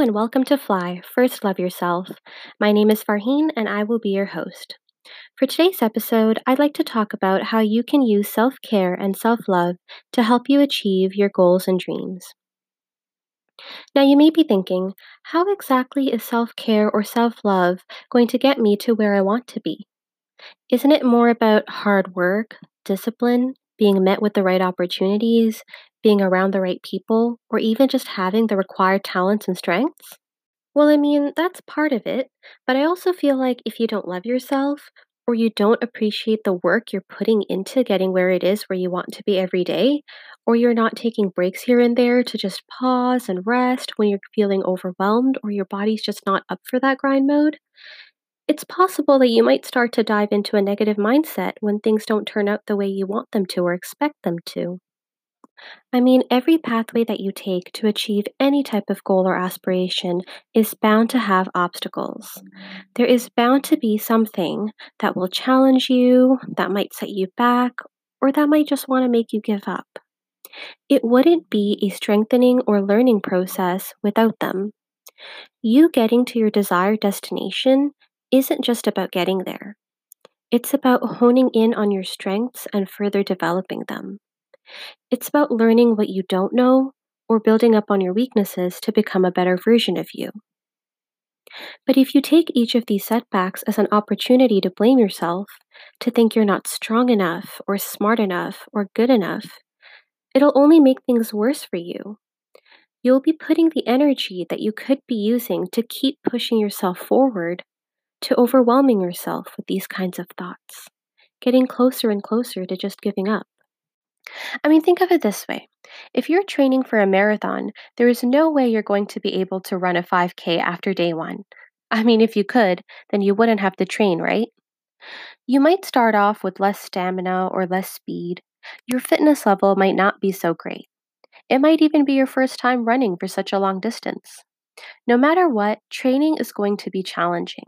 And welcome to Fly First Love Yourself. My name is Farheen and I will be your host. For today's episode, I'd like to talk about how you can use self care and self love to help you achieve your goals and dreams. Now, you may be thinking, how exactly is self care or self love going to get me to where I want to be? Isn't it more about hard work, discipline, being met with the right opportunities, being around the right people, or even just having the required talents and strengths? Well, I mean, that's part of it, but I also feel like if you don't love yourself, or you don't appreciate the work you're putting into getting where it is where you want to be every day, or you're not taking breaks here and there to just pause and rest when you're feeling overwhelmed or your body's just not up for that grind mode, it's possible that you might start to dive into a negative mindset when things don't turn out the way you want them to or expect them to. I mean, every pathway that you take to achieve any type of goal or aspiration is bound to have obstacles. There is bound to be something that will challenge you, that might set you back, or that might just want to make you give up. It wouldn't be a strengthening or learning process without them. You getting to your desired destination isn't just about getting there. It's about honing in on your strengths and further developing them. It's about learning what you don't know or building up on your weaknesses to become a better version of you. But if you take each of these setbacks as an opportunity to blame yourself, to think you're not strong enough or smart enough or good enough, it'll only make things worse for you. You'll be putting the energy that you could be using to keep pushing yourself forward to overwhelming yourself with these kinds of thoughts, getting closer and closer to just giving up. I mean, think of it this way if you're training for a marathon, there is no way you're going to be able to run a 5K after day one. I mean, if you could, then you wouldn't have to train, right? You might start off with less stamina or less speed. Your fitness level might not be so great. It might even be your first time running for such a long distance. No matter what, training is going to be challenging.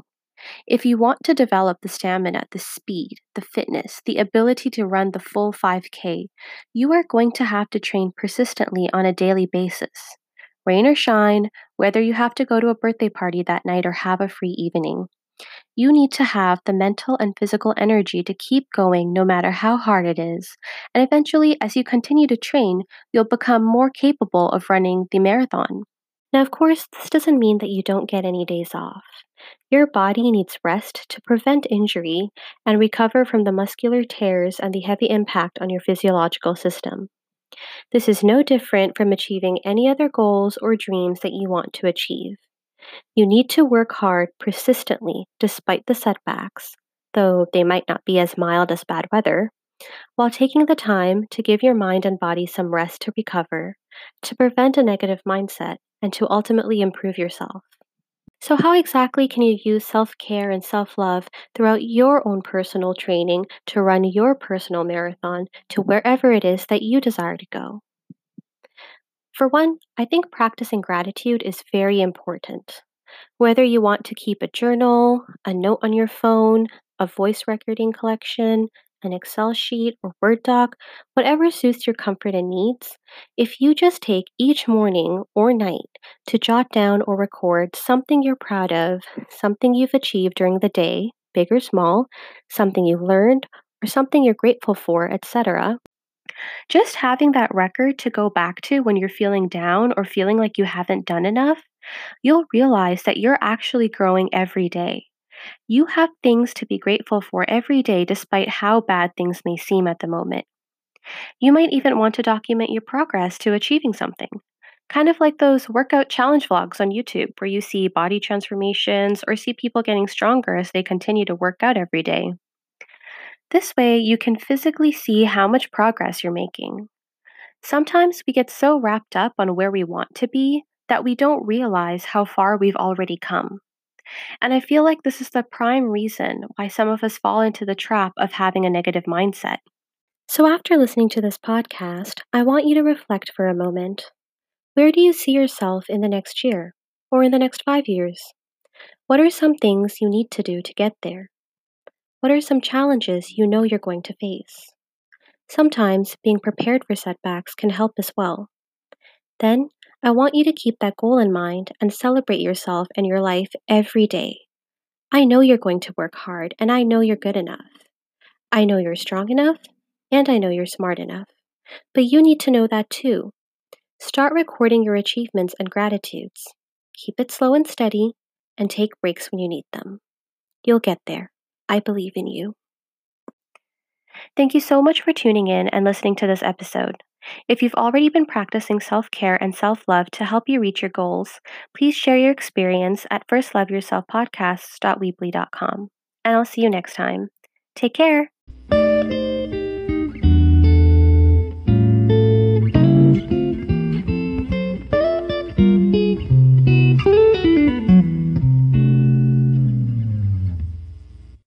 If you want to develop the stamina, the speed, the fitness, the ability to run the full 5K, you are going to have to train persistently on a daily basis. Rain or shine, whether you have to go to a birthday party that night or have a free evening. You need to have the mental and physical energy to keep going no matter how hard it is. And eventually, as you continue to train, you'll become more capable of running the marathon. Now, of course, this doesn't mean that you don't get any days off. Your body needs rest to prevent injury and recover from the muscular tears and the heavy impact on your physiological system. This is no different from achieving any other goals or dreams that you want to achieve. You need to work hard persistently despite the setbacks, though they might not be as mild as bad weather, while taking the time to give your mind and body some rest to recover, to prevent a negative mindset, and to ultimately improve yourself. So, how exactly can you use self care and self love throughout your own personal training to run your personal marathon to wherever it is that you desire to go? For one, I think practicing gratitude is very important. Whether you want to keep a journal, a note on your phone, a voice recording collection, an Excel sheet, or Word doc, whatever suits your comfort and needs, if you just take each morning or night to jot down or record something you're proud of, something you've achieved during the day, big or small, something you learned, or something you're grateful for, etc., just having that record to go back to when you're feeling down or feeling like you haven't done enough, you'll realize that you're actually growing every day. You have things to be grateful for every day, despite how bad things may seem at the moment. You might even want to document your progress to achieving something. Kind of like those workout challenge vlogs on YouTube, where you see body transformations or see people getting stronger as they continue to work out every day. This way, you can physically see how much progress you're making. Sometimes we get so wrapped up on where we want to be that we don't realize how far we've already come. And I feel like this is the prime reason why some of us fall into the trap of having a negative mindset. So, after listening to this podcast, I want you to reflect for a moment. Where do you see yourself in the next year or in the next five years? What are some things you need to do to get there? What are some challenges you know you're going to face? Sometimes being prepared for setbacks can help as well. Then, I want you to keep that goal in mind and celebrate yourself and your life every day. I know you're going to work hard, and I know you're good enough. I know you're strong enough, and I know you're smart enough. But you need to know that too. Start recording your achievements and gratitudes. Keep it slow and steady, and take breaks when you need them. You'll get there. I believe in you. Thank you so much for tuning in and listening to this episode. If you've already been practicing self care and self love to help you reach your goals, please share your experience at firstloveyourselfpodcasts.weebly.com. And I'll see you next time. Take care.